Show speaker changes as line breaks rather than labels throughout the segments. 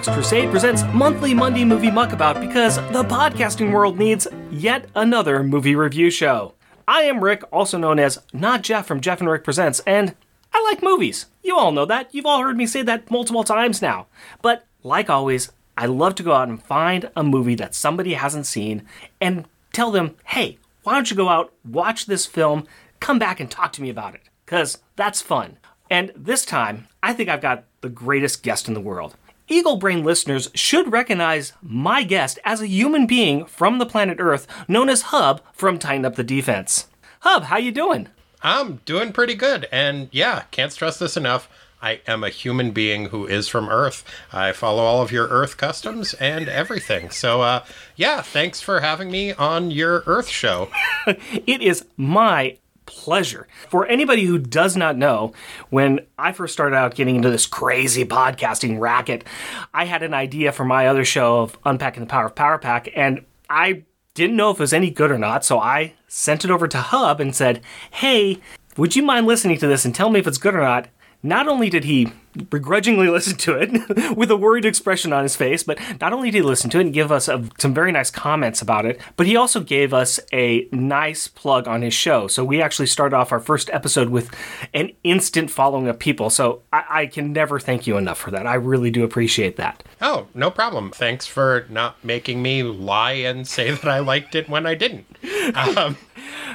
Letterbox Crusade presents monthly Monday Movie Muckabout because the podcasting world needs yet another movie review show. I am Rick, also known as Not Jeff from Jeff and Rick Presents, and I like movies. You all know that. You've all heard me say that multiple times now. But like always, I love to go out and find a movie that somebody hasn't seen and tell them, hey, why don't you go out, watch this film, come back and talk to me about it? Because that's fun. And this time, I think I've got the greatest guest in the world. Eagle Brain listeners should recognize my guest as a human being from the planet Earth known as Hub from Tighten Up the Defense. Hub, how you doing?
I'm doing pretty good. And yeah, can't stress this enough. I am a human being who is from Earth. I follow all of your Earth customs and everything. So, uh, yeah, thanks for having me on your Earth show.
it is my pleasure. For anybody who does not know, when I first started out getting into this crazy podcasting racket, I had an idea for my other show of Unpacking the Power of Power Pack, and I didn't know if it was any good or not, so I sent it over to Hub and said, Hey, would you mind listening to this and tell me if it's good or not? Not only did he begrudgingly listen to it with a worried expression on his face, but not only did he listen to it and give us a, some very nice comments about it, but he also gave us a nice plug on his show. So we actually started off our first episode with an instant following of people. So I, I can never thank you enough for that. I really do appreciate that.
Oh, no problem. Thanks for not making me lie and say that I liked it when I didn't. Um,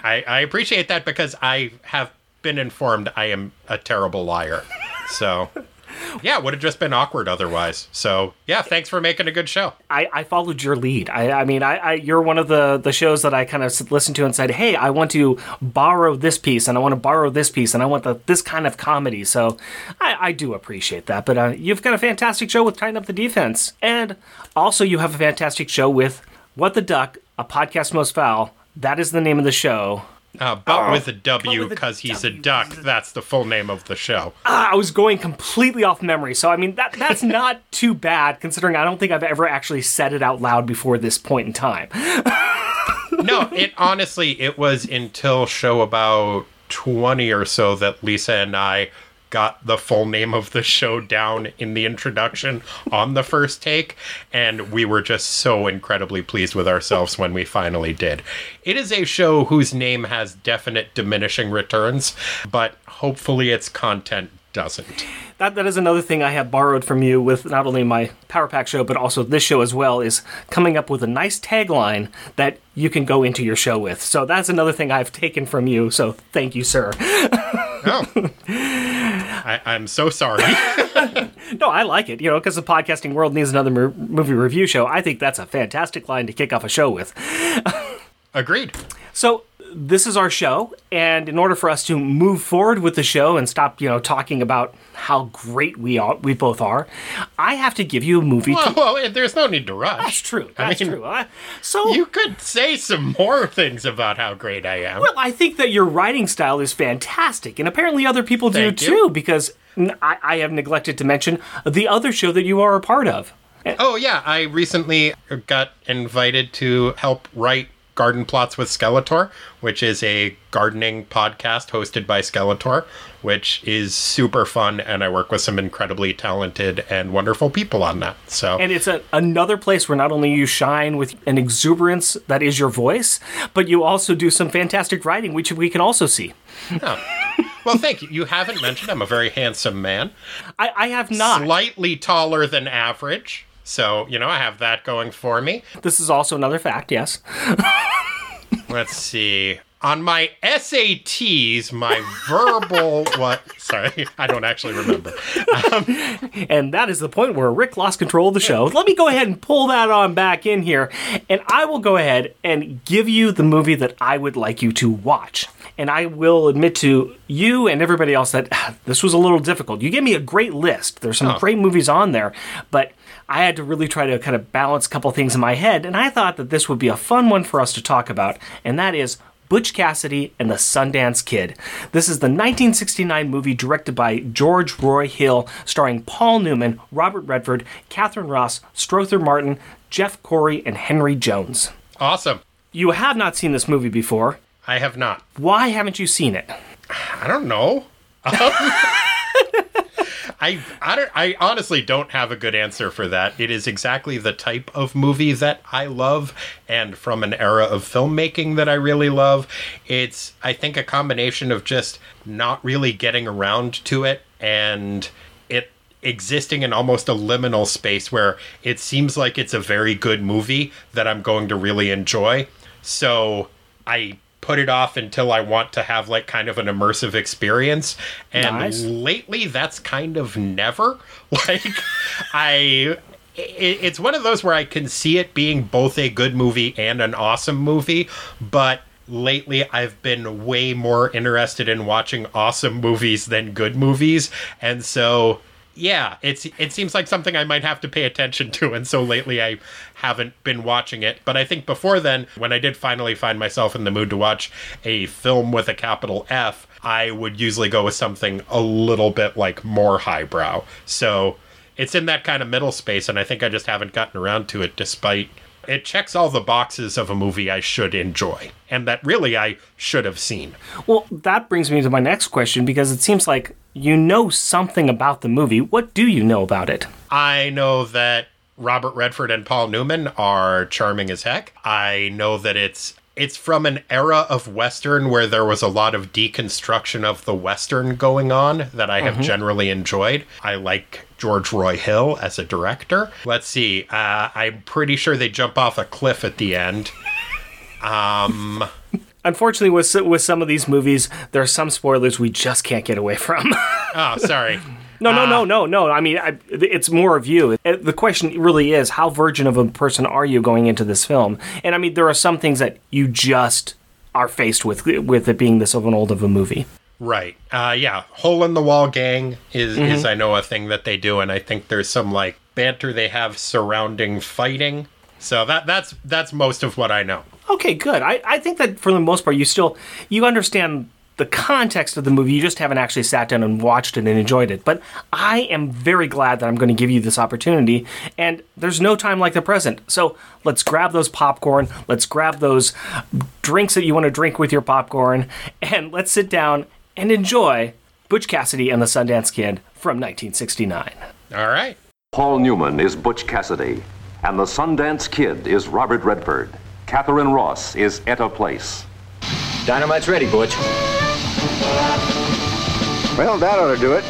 I, I appreciate that because I have been informed I am a terrible liar. So, yeah, would have just been awkward otherwise. So, yeah, thanks for making a good show.
I, I followed your lead. I, I mean, I, I, you're one of the, the shows that I kind of listened to and said, hey, I want to borrow this piece and I want to borrow this piece and I want the, this kind of comedy. So I, I do appreciate that. But uh, you've got a fantastic show with Tighten Up the Defense. And also, you have a fantastic show with What the Duck, a podcast most foul. That is the name of the show.
Uh, but oh, with a W because he's w. a duck. That's the full name of the show.
Uh, I was going completely off memory, so I mean that that's not too bad considering I don't think I've ever actually said it out loud before this point in time.
no, it honestly it was until show about twenty or so that Lisa and I got the full name of the show down in the introduction on the first take, and we were just so incredibly pleased with ourselves when we finally did. It is a show whose name has definite diminishing returns, but hopefully its content doesn't.
That that is another thing I have borrowed from you with not only my Power Pack show but also this show as well is coming up with a nice tagline that you can go into your show with. So that's another thing I've taken from you. So thank you, sir.
oh. I, am so sorry.
no, I like it. You know, because the podcasting world needs another mo- movie review show. I think that's a fantastic line to kick off a show with.
Agreed.
So this is our show, and in order for us to move forward with the show and stop, you know, talking about how great we are, we both are, I have to give you a movie.
Well, to- well there's no need to rush.
That's true. That's I mean, true. Uh,
so you could say some more things about how great I am.
Well, I think that your writing style is fantastic, and apparently other people do Thank too. You. Because I, I have neglected to mention the other show that you are a part of.
Oh yeah, I recently got invited to help write Garden Plots with Skeletor, which is a gardening podcast hosted by Skeletor, which is super fun, and I work with some incredibly talented and wonderful people on that. So,
and it's a, another place where not only you shine with an exuberance that is your voice, but you also do some fantastic writing, which we can also see.
Oh. Well, thank you. You haven't mentioned I'm a very handsome man.
I, I have not.
Slightly taller than average. So, you know, I have that going for me.
This is also another fact, yes.
Let's see. On my SATs, my verbal what? Sorry, I don't actually remember. Um,
and that is the point where Rick lost control of the show. Let me go ahead and pull that on back in here, and I will go ahead and give you the movie that I would like you to watch. And I will admit to you and everybody else that this was a little difficult. You gave me a great list. There's some oh. great movies on there, but I had to really try to kind of balance a couple things in my head, and I thought that this would be a fun one for us to talk about, and that is Butch Cassidy and the Sundance Kid. This is the 1969 movie directed by George Roy Hill, starring Paul Newman, Robert Redford, Katharine Ross, Strother Martin, Jeff Corey, and Henry Jones.
Awesome.
You have not seen this movie before.
I have not. Why haven't you seen it? I, um, I, I don't, I honestly don't have a good answer for that. It is exactly the type of movie that I love, and from an era of filmmaking that I really love. It's, I think, a combination of just not really getting around to it and it existing in almost a liminal space where it seems like it's a very good movie that I'm going to really enjoy. So I put it off until I want to have like kind of an immersive experience. And
Nice.
lately that's kind of never. Like I it, it's one of those where I can see it being both a good movie and an awesome movie, but lately I've been way more interested in watching awesome movies than good movies. And so yeah, it's it seems like something I might have to pay attention to, and so lately I haven't been watching it. But I think before then, when I did finally find myself in the mood to watch a film with a capital F, I would usually go with something a little bit like more highbrow. So it's in that kind of middle space, and I think I just haven't gotten around to it, despite it checks all the boxes of a movie I should enjoy, and that really I should have seen.
Well, that brings me to my next question because it seems like you know something about the movie. What do you know about it?
I know that Robert Redford and Paul Newman are charming as heck. I know that it's it's from an era of western where there was a lot of deconstruction of the western going on that I have generally enjoyed. I like George Roy Hill as a director. Let's see. Uh, I'm pretty sure they jump off a cliff at the end. Um
Unfortunately, with with some of these movies, there are some spoilers we just can't get away from.
oh, sorry.
no, no, no, no, no. I mean, I, it's more of you. Uh, The question really is, how virgin of a person are you going into this film? And I mean, there are some things that you just are faced with with it being this of an old of a movie.
Right. Uh, yeah. Hole in the wall gang is is I know a thing that they do, and I think there's some like banter they have surrounding fighting. So that that's that's most of what I know.
Okay, good. I, I think that for the most part, you still you understand the context of the movie. You just haven't actually sat down and watched it and enjoyed it. But I am very glad that I'm going to give you this opportunity. And there's no time like the present. So let's grab those popcorn. Let's grab those drinks that you want to drink with your popcorn, and let's sit down and enjoy Butch Cassidy and the Sundance Kid from 1969.
All right.
Paul Newman is Butch Cassidy, and the Sundance Kid is Robert Redford. Katharine Ross is Etta Place.
Dynamite's ready, Butch.
Well, that ought to do it.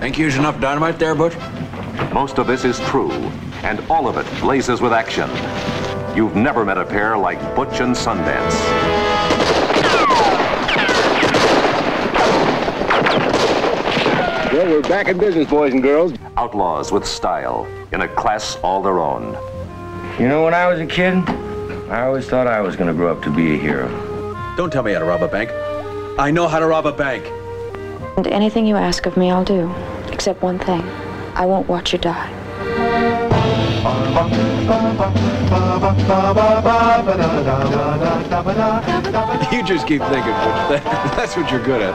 Think you used enough dynamite there, Butch?
Most of this is true, and all of it blazes with action. You've never met a pair like Butch and Sundance.
Well, we're back in business, boys and girls.
Outlaws with style, in a class all their own.
You know, when I was a kid, I always thought I was going to grow up to be a hero.
Don't tell me how to rob a bank. I know how to rob a bank.
And anything you ask of me, I'll do. Except one thing. I won't watch you die.
You just keep thinking, Butch. That's what you're good at.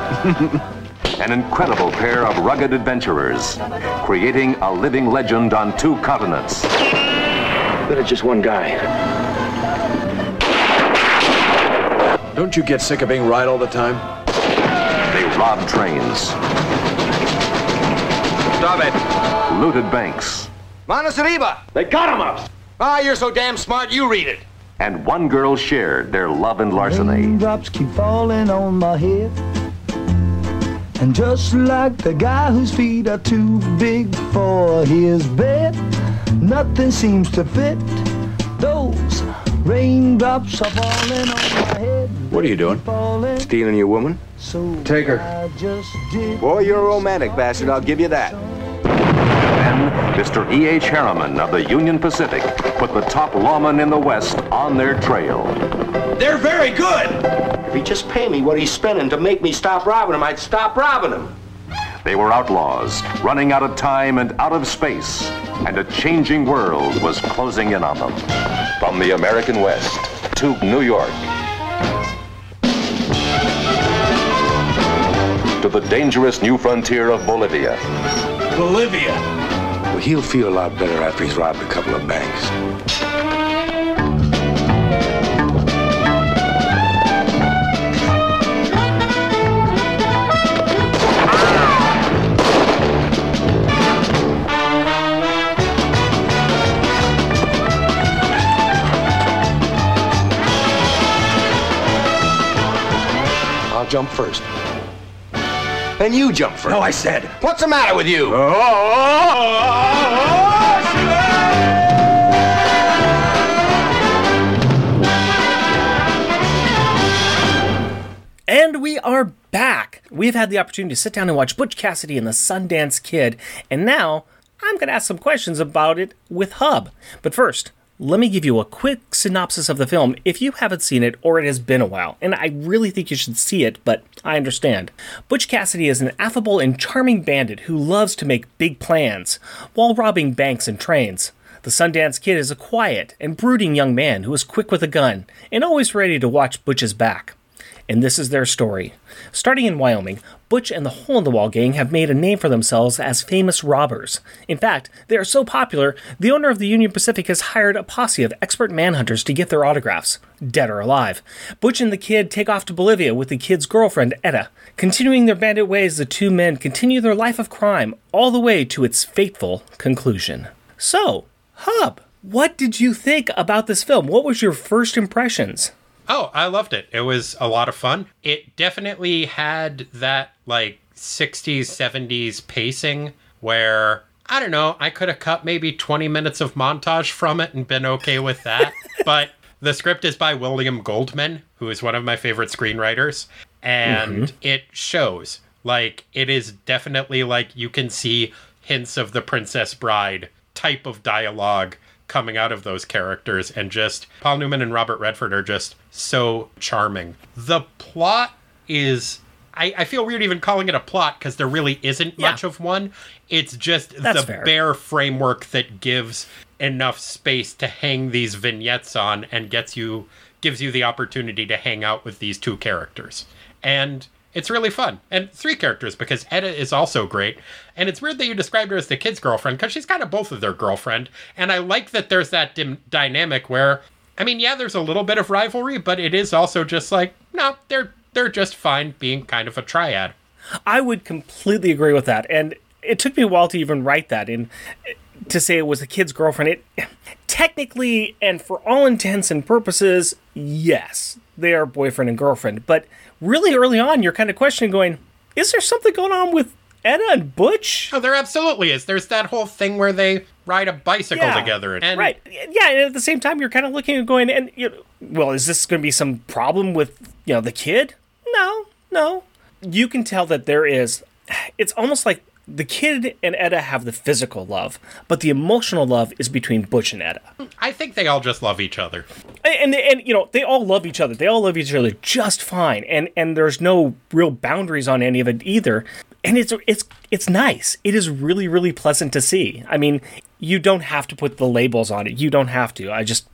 An incredible pair of rugged adventurers, creating a living legend on two continents.
But it's just one guy.
Don't you get sick of being right all the time?
They robbed trains,
Stop it.
looted banks,
Manos arriba.
They got him up!
Ah, you're so damn smart, you read it.
and one girl shared their love and larceny.
Raindrops keep falling on my head. And just like the guy whose feet are too big for his bed, nothing seems to fit. Those raindrops are falling on my head.
What are you doing?
Stealing your woman?
so
Take her.
I just did.
Boy, you're a romantic bastard, I'll give you that.
Then, Mr. E.H. Harriman of the Union Pacific put the top lawmen in the West on their trail.
They're very good!
If he'd just pay me what he's spending to make me stop robbing him, I'd stop robbing him.
They were outlaws, running out of time and out of space, and a changing world was closing in on them. From the American West to New York. to the dangerous new frontier of Bolivia.
Bolivia?
Well, he'll feel a lot better after he's robbed a couple of banks.
jump first.
Then you jump first.
No, I said.
What's the matter with you?
Oh, oh, oh, and we are back. We've had the opportunity to sit down and watch Butch Cassidy and the Sundance Kid, and now I'm going to ask some questions about it with Hub. But first, let me give you a quick synopsis of the film if you haven't seen it or it has been a while. And I really think you should see it, but I understand. Butch Cassidy is an affable and charming bandit who loves to make big plans while robbing banks and trains. The Sundance Kid is a quiet and brooding young man who is quick with a gun and always ready to watch Butch's back and this is their story. Starting in Wyoming, Butch and the Hole in the Wall gang have made a name for themselves as famous robbers. In fact, they are so popular, the owner of the Union Pacific has hired a posse of expert manhunters to get their autographs, dead or alive. Butch and the kid take off to Bolivia with the kid's girlfriend, Etta. Continuing their bandit ways, the two men continue their life of crime all the way to its fateful conclusion. So, Hub, what did you think about this film? What was your first impressions?
Oh, I loved it. It was a lot of fun. It definitely had that like 60s, 70s pacing where I don't know, I could have cut maybe 20 minutes of montage from it and been okay with that. but the script is by William Goldman, who is one of my favorite screenwriters, and mm-hmm. it shows. Like it is definitely like you can see hints of the Princess Bride type of dialogue coming out of those characters and just Paul Newman and Robert Redford are just so charming. The plot is I, I feel weird even calling it a plot because there really isn't yeah. much of one. It's just
That's
the
fair.
bare framework that gives enough space to hang these vignettes on and gets you gives you the opportunity to hang out with these two characters. And it's really fun. And three characters because Etta is also great. And it's weird that you described her as the kid's girlfriend because she's kind of both of their girlfriend. And I like that there's that dim- dynamic where, I mean, yeah, there's a little bit of rivalry, but it is also just like, no, they're they're just fine being kind of a triad.
I would completely agree with that. And it took me a while to even write that in to say it was the kid's girlfriend. It technically and for all intents and purposes, yes, they are boyfriend and girlfriend. But really early on, you're kind of questioning, going, is there something going on with Etta and Butch?
Oh, there absolutely is. There's that whole thing where they ride a bicycle
Yeah.
together. And
right. Yeah, and at the same time, you're kind of looking and going, and you know, well, is this going to be some problem with you know the kid? No, no. You can tell that there is. It's almost like the kid and Etta have the physical love, but the emotional love is between Butch and Etta.
I think they all just love each other.
And, and and you know they all love each other. They all love each other just fine, and and there's no real boundaries on any of it either. And it's it's it's nice. It is really really pleasant to see. I mean, you don't have to put the labels on it. You don't have to. I just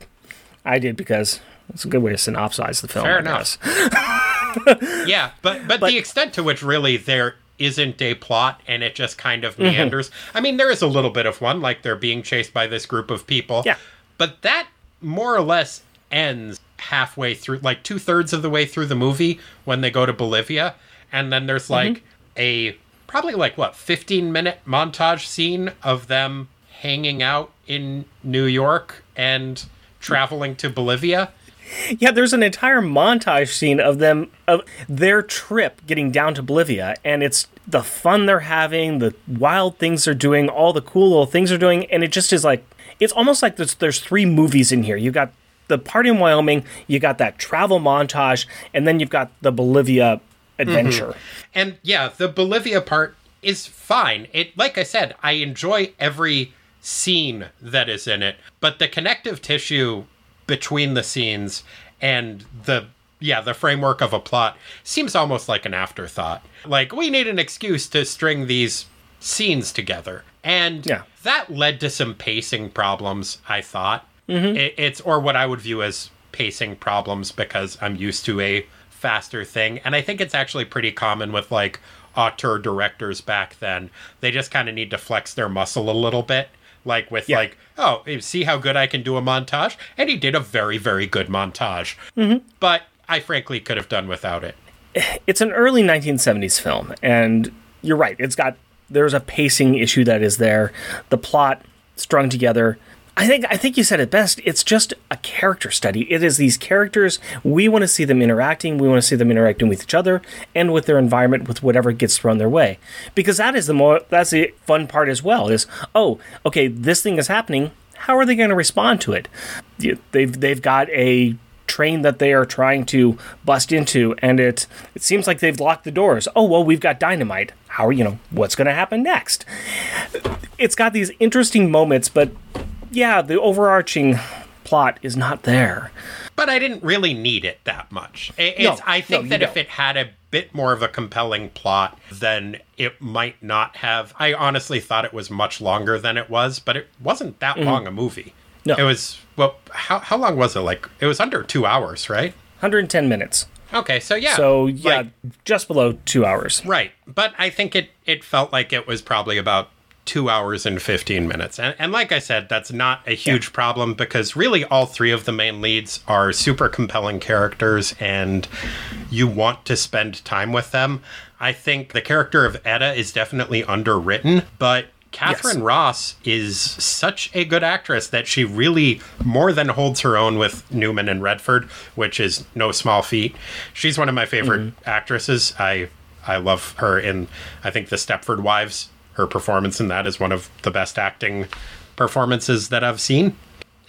I did because it's a good way to synopsize the film.
Fair
I
enough. yeah, but, but the extent to which really there isn't a plot and it just kind of
Mhm.
meanders. I mean, there is a little bit of one, like they're being chased by this group of people.
Yeah.
But that more or less ends halfway through, like two thirds of the way through the movie when they go to Bolivia. And then there's like a probably like what, 15 minute montage scene of them hanging out in New York and traveling to Bolivia.
Yeah, there's an entire montage scene of them of their trip getting down to Bolivia, and it's the fun they're having, the wild things they're doing, all the cool little things they're doing, and it just is like it's almost like there's there's three movies in here. You got the party in Wyoming, you got that travel montage, and then you've got the Bolivia mm-hmm. adventure.
And yeah, the Bolivia part is fine. It like I said, I enjoy every scene that is in it, but the connective tissue between the scenes and the yeah, the framework of a plot seems almost like an afterthought. Like we need an excuse to string these scenes together. And
Yeah.
that led to some pacing problems, I thought.
Mhm.
It, it's or what I would view as pacing problems because I'm used to a faster thing. And I think it's actually pretty common with like auteur directors back then. They just kind of need to flex their muscle a little bit. Like with like, oh, see how good I can do a montage? And he did a very, very good montage.
Mhm.
But I frankly could have done without it.
it's an early 1970s film and you're right it's got there's a pacing issue that is there the plot strung together I think I think you said it best. It's just a character study. It is these characters. We want to see them interacting. We want to see them interacting with each other and with their environment, with whatever gets thrown their way. Because that is the more that's the fun part as well. Is oh, okay, this thing is happening. How are they going to respond to it? They've they've got a train that they are trying to bust into, and it it seems like they've locked the doors. Oh well, we've got dynamite. How are you know what's going to happen next? It's got these interesting moments, but yeah, the overarching plot is not there.
but I didn't really need it that much. I-
No,
I think
no,
that if
don't.
it had a bit more of a compelling plot, then it might not have. I honestly thought it was much longer than it was, but it wasn't that long a movie.
Mm-hmm. No.
It was, well, how, how long was it? Like, it was under two hours, right?
110 minutes.
Okay, so yeah.
So yeah,
like-
just below two hours.
Right. But I think it, it felt like it was probably about two hours and 15 minutes. And, and like I said, that's not a huge problem because really all three of the main leads are super compelling characters and you want to spend time with them. I think the character of Etta is definitely underwritten, but Katharine
Yes.
Ross is such a good actress that she really more than holds her own with Newman and Redford, which is no small feat. She's one of my favorite mm-hmm. actresses. I I love her in I think the Stepford Wives. Her performance in that is one of the best acting performances that I've seen.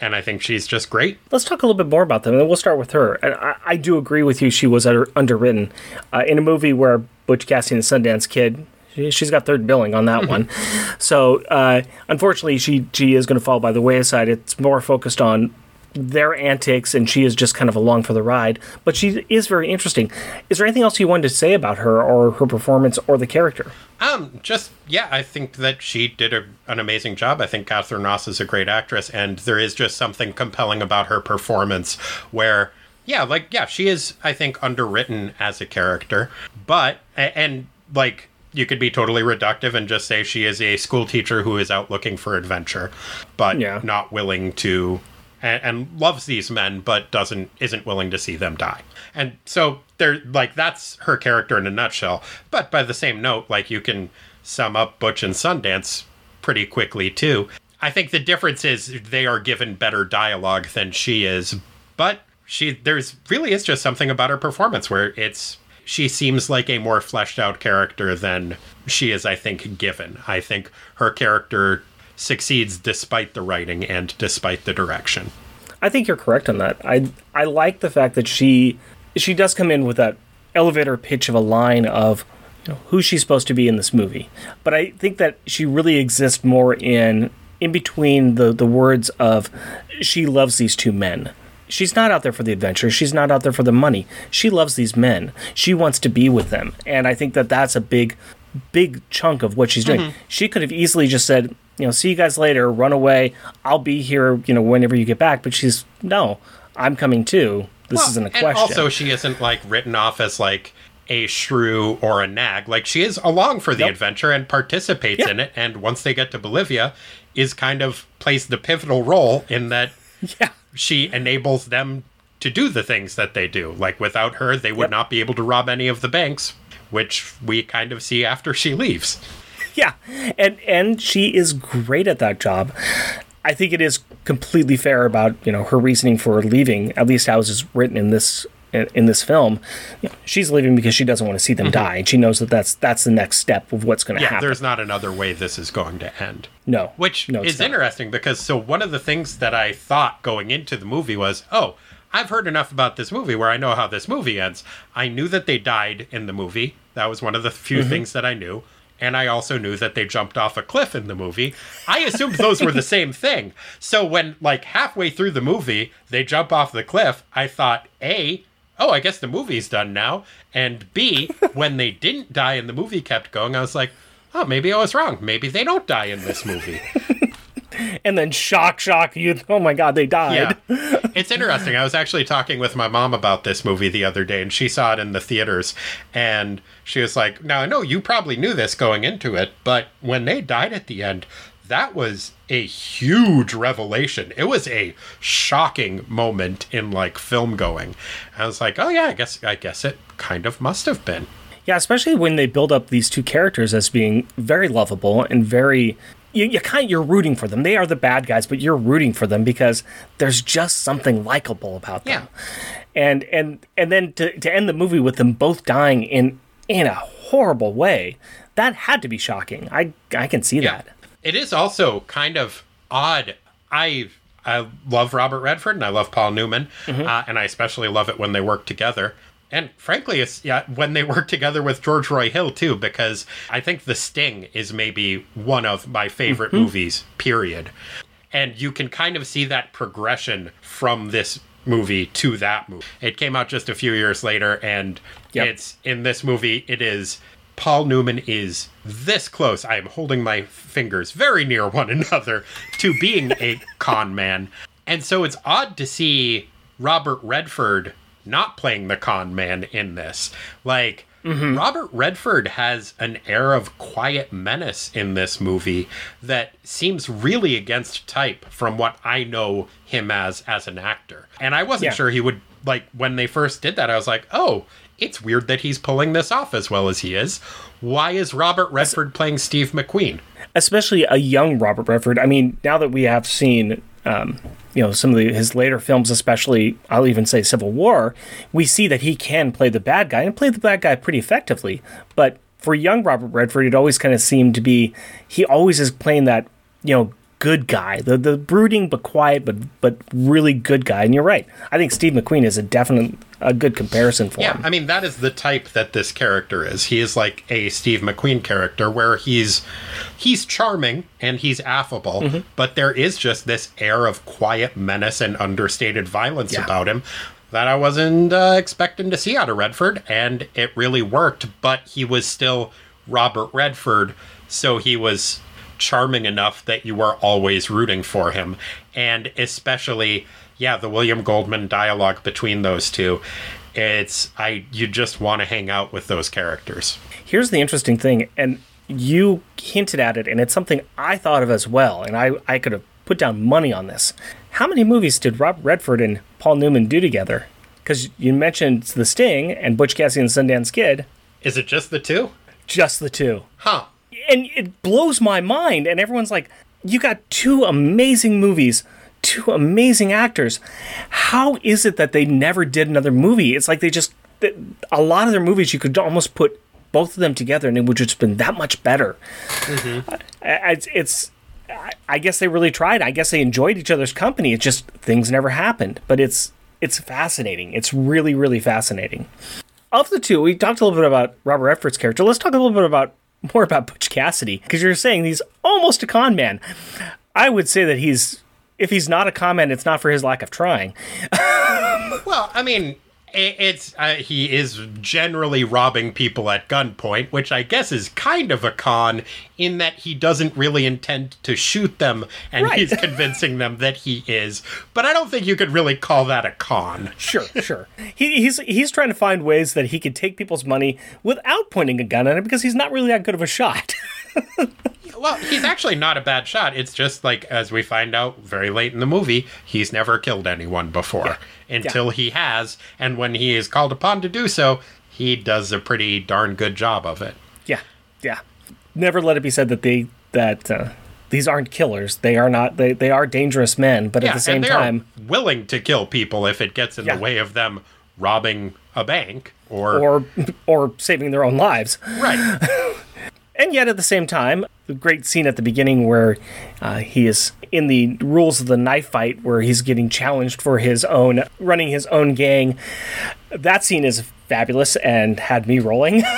And I think she's just great.
Let's talk a little bit more about them, and we'll start with her. And I, I do agree with you; she was under, underwritten uh, in a movie where Butch Cassidy and the Sundance Kid. she- She's got third billing on that one, so uh, unfortunately, she she is going to fall by the wayside. It's more focused on their antics, and she is just kind of along for the ride. But she is very interesting. Is there anything else you wanted to say about her, or her performance, or the character?
Um, just yeah, I think that she did a, an amazing job. I think Katharine Ross is a great actress, and there is just something compelling about her performance. Where yeah, like yeah, she is I think underwritten as a character, but a- and like you could be totally reductive and just say she is a school teacher who is out looking for adventure, but
Yeah.
not willing to and, and loves these men but doesn't isn't willing to see them die. And so they're like that's her character in a nutshell. But by the same note like you can sum up butch and sundance pretty quickly too. I think the difference is they are given better dialogue than she is but she there's really is just something about her performance where it's she seems like a more fleshed out character than she is i think given. I think her character succeeds despite the writing and despite the direction
I think you're correct on that. I I like the fact that she she does come in with that elevator pitch of a line of you know, who she's supposed to be in this movie. But I think that she really exists more in in between the the words of she loves these two men. She's not out there for the adventure. She's not out there for the money. She loves these men. She wants to be with them. And I think that that's a big big chunk of what she's doing. Mm-hmm. She could have easily just said, you know, see you guys later, run away. I'll be here, you know, whenever you get back. But she's, no, I'm coming too. This
Well,
isn't a
and
question.
also she isn't like written off as like a shrew or a nag like she is along for the
Nope.
adventure and participates
Yeah.
in it and once they get to bolivia is kind of plays the pivotal role in that
yeah.
she enables them to do the things that they do. Like without her, they would
Yep.
not be able to rob any of the banks, which we kind of see after she leaves.
Yeah. And and she is great at that job. I think it is completely fair about, you know, her reasoning for leaving, at least how it is written in this in, this film. She's leaving because she doesn't want to see them die, and she knows that that's that's the next step of what's going to
Mm-hmm. Yeah,
happen.
there's not another way this is going to end.
no,
Which
no,
is
not.
interesting because so one of the things that I thought going into the movie was, oh, I've heard enough about this movie where I know how this movie ends. I knew that they died in the movie. That was one of the few
Mm-hmm.
things that I knew. And I also knew that they jumped off a cliff in the movie. I assumed those were the same thing. So when like halfway through the movie they jump off the cliff, I thought, A, oh, I guess the movie's done now. And B, when they didn't die and the movie kept going, I was like, oh, maybe I was wrong. Maybe they don't die in this movie.
And then shock, shock, you. Oh my God, they died.
Yeah. It's interesting. I was actually talking with my mom about this movie the other day, and she saw it in the theaters. And she was like, Now, I know you probably knew this going into it, but when they died at the end, that was a huge revelation. It was a shocking moment in like film going. I was like, Oh yeah, I guess I guess it kind of must have been.
Yeah, especially when they build up these two characters as being very lovable and very you, you kind of, you're rooting for them. They are the bad guys, but you're rooting for them because there's just something likable about them.
Yeah.
And and and then to, to end the movie with them both dying in in a horrible way, that had to be shocking. I I can see that.
It is also kind of odd. I I love Robert Redford and I love Paul Newman, uh, and I especially love it when they work together. And frankly, it's yeah when they work together with George Roy Hill too, because I think The Sting is maybe one of my favorite mm-hmm. movies. Period. And you can kind of see that progression from this movie to that movie. It came out just a few years later, and
Yep.
it's in this movie. It is Paul Newman is this close. I am holding my fingers very near one another to being a con man. And so it's odd to see Robert Redford not playing the con man in this. Like, Robert Redford has an air of quiet menace in this movie that seems really against type from what I know him as as an actor. And I wasn't
Yeah.
sure he would like when they first did that I was like, "Oh, it's weird that he's pulling this off as well as he is. Why is Robert Redford playing Steve McQueen?"
especially a young Robert Redford. I mean, now that we have seen, um, you know, some of the, his later films, especially I'll even say Civil War, we see that he can play the bad guy and play the bad guy pretty effectively. But for young Robert Redford, it always kind of seemed to be he always is playing that you know good guy, the the brooding but quiet but but really good guy. And you're right. I think Steve McQueen is a definite a good comparison for him.
Yeah,
him.
I mean that is the type that this character is. He is like a Steve McQueen character where he's he's charming and he's affable,
Mm-hmm.
but there is just this air of quiet menace and understated violence
Yeah.
about him that I wasn't uh, expecting to see out of Redford, and it really worked. But he was still Robert Redford, so he was charming enough that you were always rooting for him, and especially yeah, the William Goldman dialogue between those two. It's I you just want to hang out with those characters.
Here's the interesting thing, and you hinted at it, and it's something I thought of as well, and I, I could have put down money on this. How many movies did Rob Redford and Paul Newman do together? Because you mentioned The Sting and Butch Cassidy and Sundance Kid,
Is it just the two?
just the two.
Huh.
And it blows my mind, and everyone's like, you got two amazing movies, two amazing actors. How is it that they never did another movie? It's like they just, a lot of their movies, you could almost put both of them together and it would just been that much better. Mm-hmm. I- It's, it's, I- I guess they really tried. I guess they enjoyed each other's company. It's just things never happened. But it's, it's fascinating. It's really, really fascinating. Of the two, we talked a little bit about Robert Redford's character. Let's talk a little bit about more about Butch Cassidy because you're saying he's almost a con man. I would say that he's if he's not a con man, it's not for his lack of trying.
Well, I mean, it's uh, he is generally robbing people at gunpoint, which I guess is kind of a con in that he doesn't really intend to shoot them, and
Right.
he's convincing them that he is. But I don't think you could really call that a con.
Sure, sure. He, he's he's trying to find ways that he could take people's money without pointing a gun at it because he's not really that good of a shot.
Well, he's actually not a bad shot. It's just like, as we find out very late in the movie, he's never killed anyone before until he has. And when he is called upon to do so, he does a pretty darn good job of it.
yeah, yeah. Never let it be said that they that uh, these aren't killers. They are not. They they are dangerous men. But at the same time,
are willing to kill people if it gets in
Yeah.
the way of them robbing a bank or,
or or saving their own lives.
right.
And yet, at the same time, great scene at the beginning where uh, he is in the rules of the knife fight, where he's getting challenged for his own, running his own gang. That scene is fabulous and had me rolling.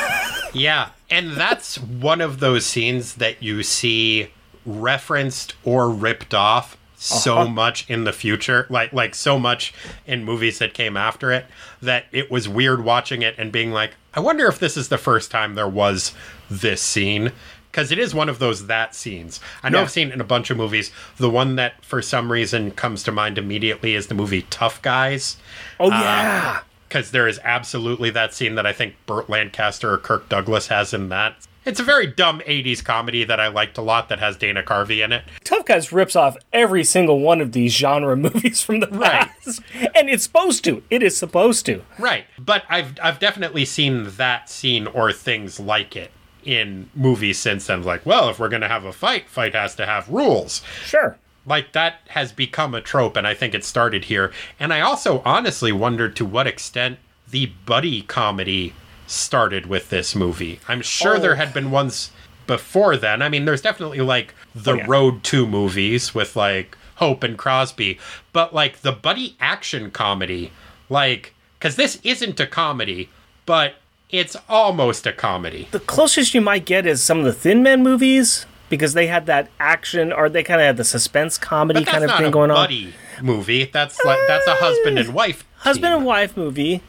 Yeah, and that's one of those scenes that you see referenced or ripped off so
Uh-huh.
much in the future, like like so much in movies that came after it that it was weird watching it and being like, I wonder if this is the first time there was this scene because it is one of those that scenes. I know
Yeah.
I've seen it in a bunch of movies. The one that for some reason comes to mind immediately is the movie Tough Guys
oh uh, yeah,
because there is absolutely that scene that I think Burt Lancaster or Kirk Douglas has in that. It's a very dumb 80s comedy that I liked a lot that has Dana Carvey in it.
Tough Guys rips off every single one of these genre movies from the
Right.
past, and it's supposed to. It is supposed to.
Right. But I've I've definitely seen that scene or things like it in movies since then. Like, well, if we're going to have a fight, fight has to have rules.
Sure.
Like, that has become a trope, and I think it started here. And I also honestly wondered to what extent the buddy comedy started with this movie. I'm sure
Oh.
there had been ones before then. I mean, there's definitely like the
Oh, yeah.
Road to movies with like Hope and Crosby, but like the buddy action comedy, like, because this isn't a comedy, but it's almost a comedy.
The closest you might get is some of the Thin Man movies because they had that action or they kind of had the suspense comedy kind of thing going on.
buddy movie. That's like that's a husband and wife.
Husband
team.
and wife movie.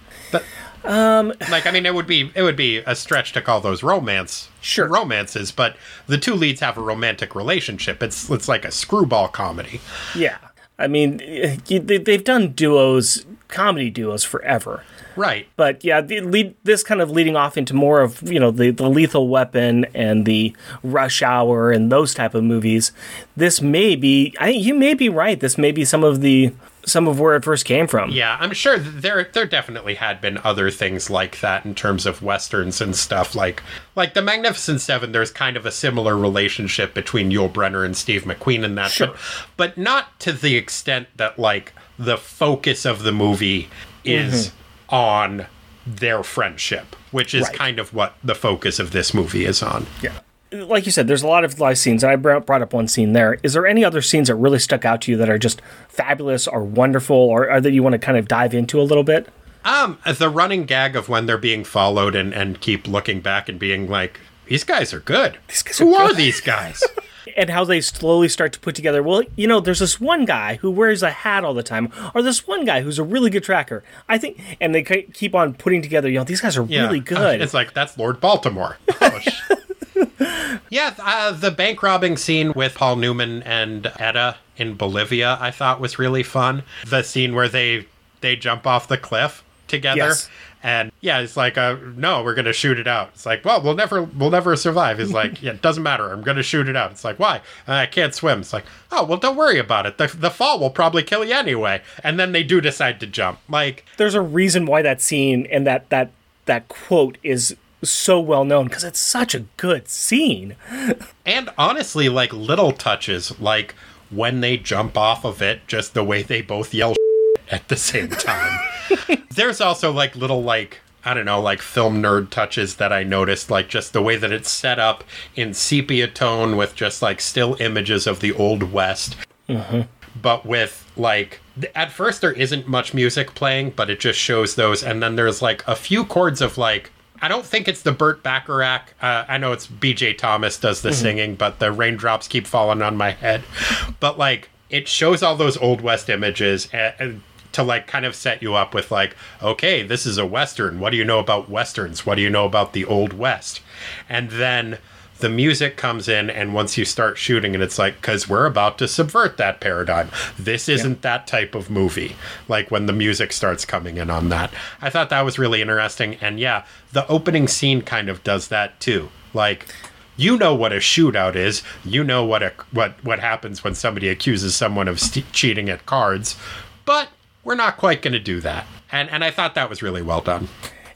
like I mean it would be it would be a stretch to call those romance
Sure.
romances, but the two leads have a romantic relationship. It's it's like a screwball comedy.
Yeah. I mean, eh, they- they've done duos, comedy duos forever.
Right.
But yeah, the lead, this kind of leading off into more of you know the, the Lethal Weapon and the Rush Hour and those type of movies. This may be, I think you may be right. This may be some of the some of where it first came from.
Yeah, I'm sure there there definitely had been other things like that in terms of westerns and stuff like like the Magnificent Seven. There's kind of a similar relationship between Yul Brynner and Steve McQueen in that,
Sure.
but, but not to the extent that like the focus of the movie is on their friendship, which is
Right.
kind of what the focus of this movie is on.
Yeah. Like you said, there's a lot of live scenes, and I brought up one scene there. Is there any other scenes that really stuck out to you that are just fabulous or wonderful, or, or that you want to kind of dive into a little bit?
Um, the running gag of when they're being followed and, and keep looking back and being like, these guys are good.
These guys
Who
are
are these guys?
and how they slowly start to put together well you know there's this one guy who wears a hat all the time or this one guy who's a really good tracker i think and they keep on putting together you know these guys are really good
It's like that's Lord Baltimore. Yeah, uh, the bank robbing scene with Paul Newman and Etta in Bolivia, I thought was really fun. The scene where they they jump off the cliff together.
Yes.
And yeah, it's like, uh, no, we're gonna shoot it out. It's like, well, we'll never, we'll never survive. He's like, yeah, it doesn't matter. I'm gonna shoot it out. It's like, why? I can't swim. It's like, oh, well, don't worry about it. The, the fall will probably kill you anyway. And then they do decide to jump. Like,
there's a reason why that scene and that that that quote is so well known because it's such a good scene
And honestly, like little touches, like when they jump off of it, just the way they both yell at the same time. There's also like little like I don't know, like film nerd touches that I noticed, like just the way that it's set up in sepia tone with just like still images of the old west, but with like at first there isn't much music playing, but it just shows those, and then there's like a few chords of like I don't think it's the Burt Bacharach. Uh, I know it's B.J. Thomas does the singing, but the raindrops keep falling on my head. But like it shows all those old west images and, and to like kind of set you up with like, okay, this is a western. What do you know about westerns? What do you know about the old west? And then the music comes in and once you start shooting and it's like cuz we're about to subvert that paradigm. This isn't that type of movie. Like when the music starts coming in on that. I thought that was really interesting and yeah, the opening scene kind of does that too. Like you know what a shootout is. You know what a what what happens when somebody accuses someone of st- cheating at cards. But we're not quite going to do that. And and I thought that was really well done.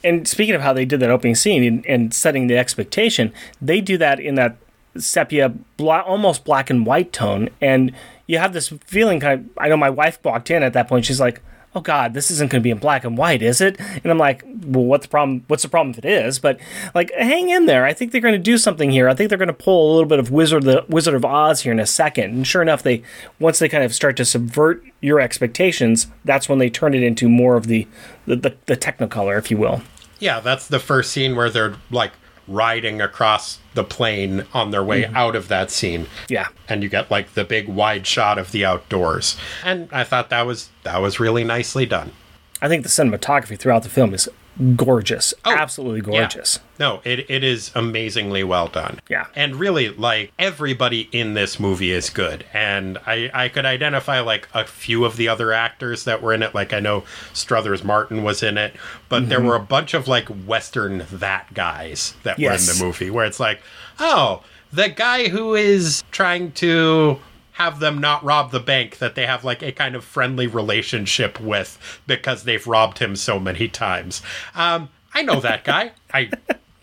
And speaking of how they did that opening scene and, and setting the expectation, they do that in that sepia, almost black and white tone. And you have this feeling kind of. I know my wife walked in at that point. She's like, "Oh God, this isn't going to be in black and white, is it?" And I'm like, "Well, what's the problem? What's the problem if it is?" But like, hang in there. I think they're going to do something here. I think they're going to pull a little bit of Wizard the Wizard of Oz here in a second. And sure enough, they once they kind of start to subvert your expectations, that's when they turn it into more of the the, the, the Technicolor, if you will.
Yeah, that's the first scene where they're like riding across the plain on their way mm-hmm. out of that scene.
Yeah.
And you get like the big wide shot of the outdoors. And I thought that was that was really nicely done.
I think the cinematography throughout the film is gorgeous.
Oh,
Absolutely
Yeah.
gorgeous.
No, it, it is amazingly well done.
Yeah.
And really, like, everybody in this movie is good. And I, I could identify, like, a few of the other actors that were in it. Like, I know Struthers Martin was in it, but there
Mm-hmm.
were a bunch of, like, Western that guys that were in the movie where it's like, oh, the guy who is trying to have them not rob the bank that they have like a kind of friendly relationship with because they've robbed him so many times. Um, I know that guy. I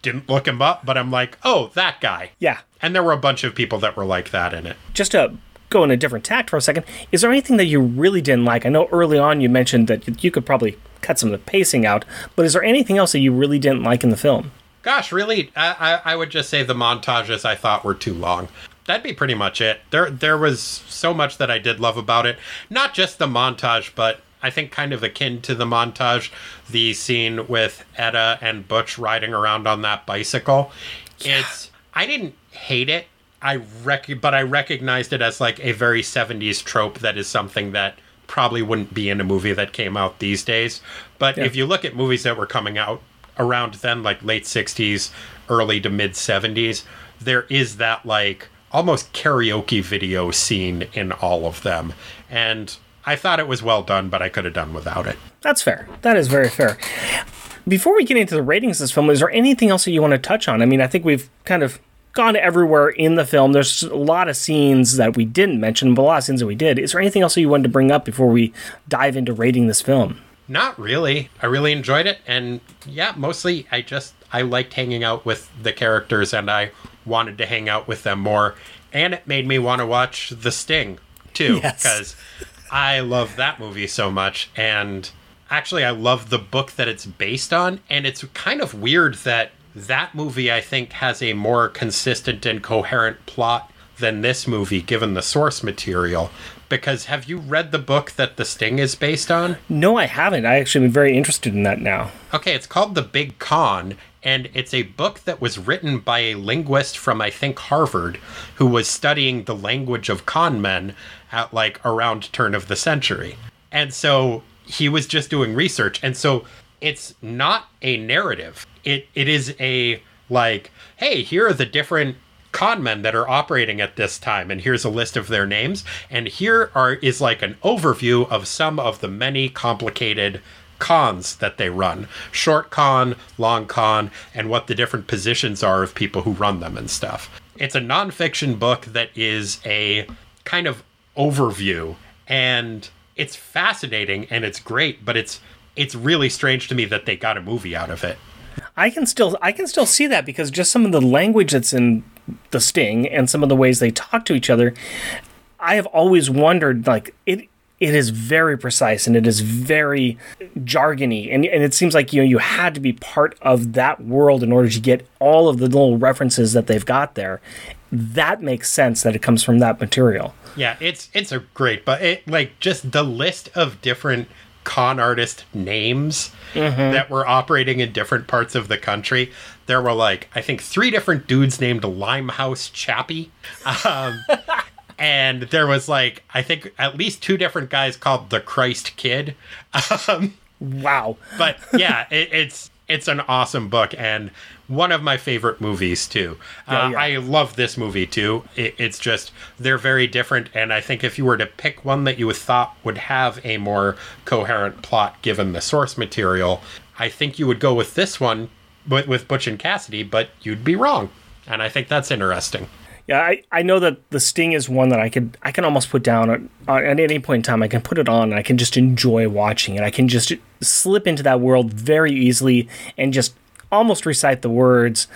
didn't look him up, but I'm like, oh, that guy.
Yeah.
And there were a bunch of people that were like that in it.
Just to go in a different tact for a second, is there anything that you really didn't like? I know early on you mentioned that you could probably cut some of the pacing out, but is there anything else that you really didn't like in the film?
Gosh, really, I, I, I would just say the montages I thought were too long. That'd be pretty much it. There, there was so much that I did love about it. Not just the montage, but I think kind of akin to the montage, the scene with Etta and Butch riding around on that bicycle. It's I didn't hate it. I rec- but I recognized it as like a very 70s trope that is something that probably wouldn't be in a movie that came out these days. But if you look at movies that were coming out around then, like late 60s, early to mid 70s, there is that like almost karaoke video scene in all of them. And I thought it was well done, but I could have done without it.
That's fair. That is very fair. Before we get into the ratings of this film, is there anything else that you want to touch on? I mean, I think we've kind of gone everywhere in the film. There's a lot of scenes that we didn't mention, but a lot of scenes that we did. Is there anything else that you wanted to bring up before we dive into rating this film?
Not really. I really enjoyed it, and yeah, mostly I just I liked hanging out with the characters, and I wanted to hang out with them more. And it made me want to watch The Sting too,
Yes.
because I love that movie so much, and actually I love the book that it's based on, and it's kind of weird that that movie I think has a more consistent and coherent plot than this movie, given the source material. Because have you read the book that The Sting is based on?
No, I haven't. I actually am very interested in that now.
Okay, it's called The Big Con, and it's a book that was written by a linguist from, I think, Harvard, who was studying the language of con men at like around turn of the century. And so he was just doing research. And so it's not a narrative. It it is a like, hey, here are the different con men that are operating at this time and here's a list of their names and here are is like an overview of some of the many complicated cons that they run. Short con long con and what the different positions are of people who run them and stuff. It's a nonfiction book that is a kind of overview and it's fascinating and it's great but it's it's really strange to me that they got a movie out of it.
I can still I can still see that because just some of the language that's in the Sting and some of the ways they talk to each other, I have always wondered like it it is very precise and it is very jargony and, and it seems like you know you had to be part of that world in order to get all of the little references that they've got there. That makes sense that it comes from that material.
Yeah, it's it's a great, but it like just the list of different con artist names that were operating in different parts of the country. There were like I think three different dudes named Limehouse Chappie. Um, and there was like I think at least two different guys called the Christ Kid. Um,
Wow.
but yeah, it, it's it's an awesome book and one of my favorite movies too. Uh,
yeah.
I love this movie too. It, it's just they're very different, and I think if you were to pick one that you thought would have a more coherent plot given the source material, I think you would go with this one with, with Butch and Cassidy, but you'd be wrong, and I think that's interesting.
Yeah, I, I know that the Sting is one that I could I can almost put down at, at any point in time. I can put it on and I can just enjoy watching it. I can just slip into that world very easily and just almost recite the words.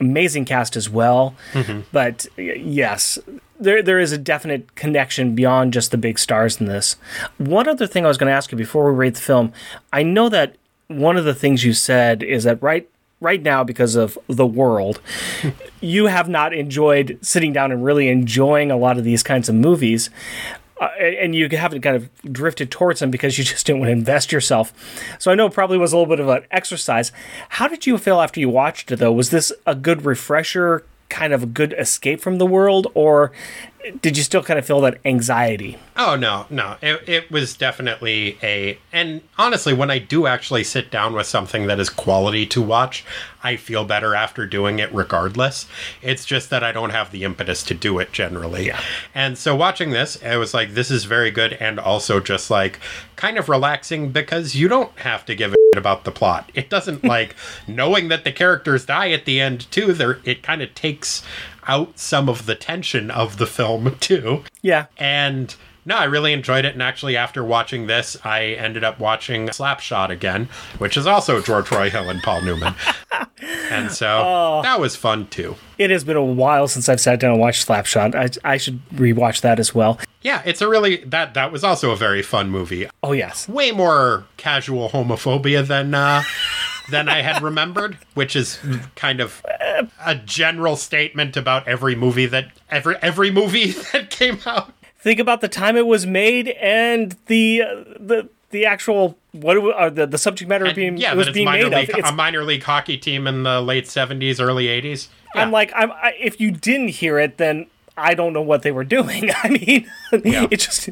Amazing cast as well, mm-hmm. but yes, there there is a definite connection beyond just the big stars in this. One other thing I was going to ask you before we rate the film, I know that one of the things you said is that right right now because of the world you have not enjoyed sitting down and really enjoying a lot of these kinds of movies. Uh, and you haven't kind of drifted towards them because you just didn't want to invest yourself. So I know it probably was a little bit of an exercise. How did you feel after you watched it, though? Was this a good refresher, kind of a good escape from the world, or did you still kind of feel that anxiety?
Oh no, no. It, it was definitely a and honestly, when I do actually sit down with something that is quality to watch, I feel better after doing it regardless. It's just that I don't have the impetus to do it generally.
Yeah.
And so watching this, I was like, this is very good and also just like kind of relaxing because you don't have to give a shit about the plot. It doesn't like knowing that the characters die at the end too, there it kind of takes out some of the tension of the film too.
Yeah.
And no, I really enjoyed it. And actually, after watching this, I ended up watching Slap Shot again, which is also George Roy Hill and Paul Newman. And so that was fun too.
It has been a while since I've sat down and watched Slap Shot. I, I should rewatch that as well.
Yeah, it's a really that that was also a very fun movie.
Oh yes,
Way more casual homophobia than uh than I had remembered, which is kind of a general statement about every movie that every every movie that came out.
think about the time it was made and the uh, the the actual what it, uh, the the subject matter
And
being
yeah,
was
it's
being made
league,
of. It's,
a minor league hockey team in the late seventies, early eighties.
I'm like, I'm I, if you didn't hear it, then I don't know what they were doing. I mean, it just.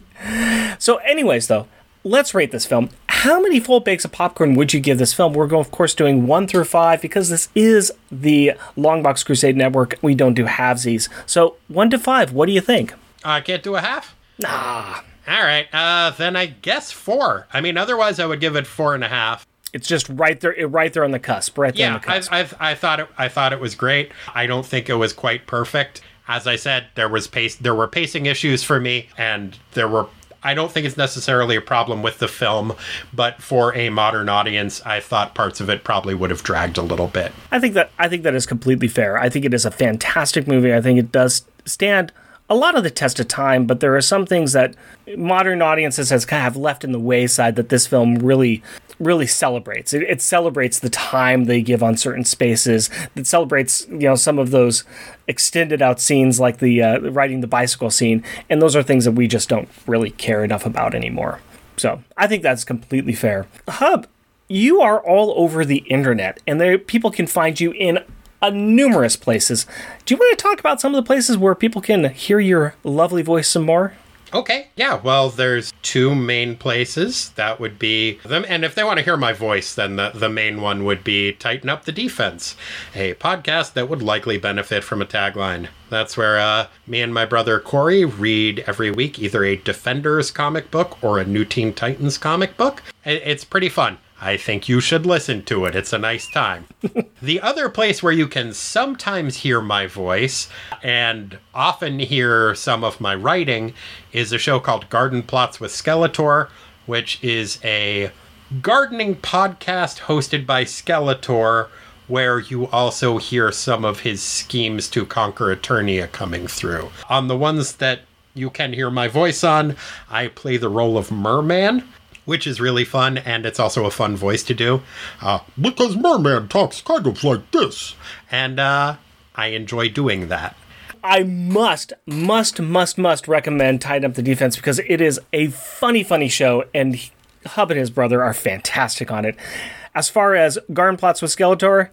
So, anyways, though, let's rate this film. How many full bakes of popcorn would you give this film? We're going, of course, doing one through five because this is the Longbox Crusade Network. We don't do halvesies. So, one to five. What do you think?
I can't do a half. Nah. All right. Uh, then I guess four. I mean, otherwise I would give it four and a half.
It's just right there, right there on the cusp, right there on
Yeah,
the cusp.
I, I, I thought it. I thought it was great. I don't think it was quite perfect. As I said, there was pace. There were pacing issues for me, and there were. I don't think it's necessarily a problem with the film, but for a modern audience, I thought parts of it probably would have dragged a little bit.
I think that I think that is completely fair. I think it is a fantastic movie. I think it does stand a lot of the test of time, but there are some things that modern audiences has kind of left in the wayside that this film really really celebrates. It, it celebrates the time they give on certain spaces. It celebrates you know some of those extended out scenes like the uh, riding the bicycle scene, and those are things that we just don't really care enough about anymore. So I think that's completely fair. Hub, you are all over the internet, and there people can find you in uh, numerous places. Do you want to talk about some of the places where people can hear your lovely voice some more?
Okay, yeah. Well, there's two main places. That would be them, and if they want to hear my voice, then the the main one would be "Tighten Up the Defense," a podcast that would likely benefit from a tagline. That's where uh, me and my brother Corey read every week either a Defenders comic book or a New Teen Titans comic book. It's pretty fun. I think you should listen to it. It's a nice time. the other place where you can sometimes hear my voice and often hear some of my writing is a show called Garden Plots with Skeletor, which is a gardening podcast hosted by Skeletor, where you also hear some of his schemes to conquer Eternia coming through. On the ones that you can hear my voice on, I play the role of Merman which is really fun, and it's also a fun voice to do. Uh, because Merman talks kind of like this. And uh, I enjoy doing that.
I must, must, must, must recommend Tighten Up the Defense because it is a funny, funny show, and he- Hub and his brother are fantastic on it. As far as garden plots with Skeletor,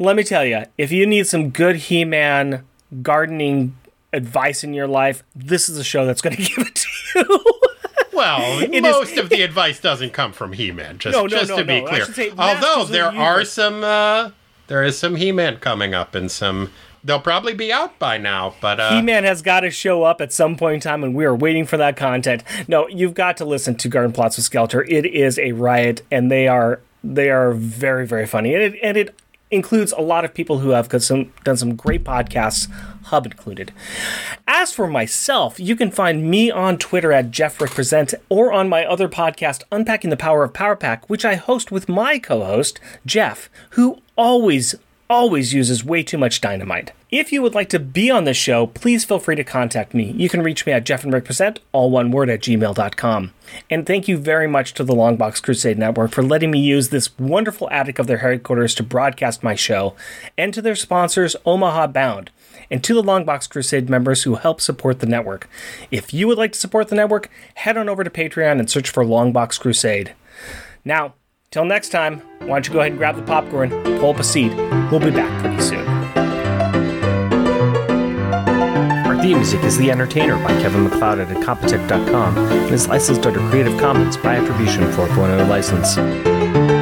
let me tell you, if you need some good He-Man gardening advice in your life, this is a show that's going to give it to you.
Well, most of the advice doesn't come from He-Man. Just,
No, no,
just
no,
to be clear. Although there
the
are some, uh, there is some He-Man coming up, and some. They'll probably be out by now, but uh,
He-Man has got to show up at some point in time, and we are waiting for that content. No, you've got to listen to Garden Plots with Skeletor. It is a riot, and they are they are very very funny, and it and it includes a lot of people who have some, done some great podcasts, Hub included. As for myself, you can find me on Twitter at JeffRickPresent or on my other podcast, Unpacking the Power of Power Pack, which I host with my co-host, Jeff, who always always uses way too much dynamite. If you would like to be on the show, please feel free to contact me. You can reach me at Jeff and Rick Present, all one word at gmail.com. And thank you very much to the Longbox Crusade Network for letting me use this wonderful attic of their headquarters to broadcast my show, and to their sponsors, Omaha Bound, and to the Longbox Crusade members who help support the network. If you would like to support the network, head on over to Patreon and search for Longbox Crusade. Now, till next time, why don't you go ahead and grab the popcorn, pull up a seat. We'll be back pretty soon. Our theme music is The Entertainer by Kevin MacLeod at Incompetech.com and is licensed under Creative Commons by Attribution 4.0 license.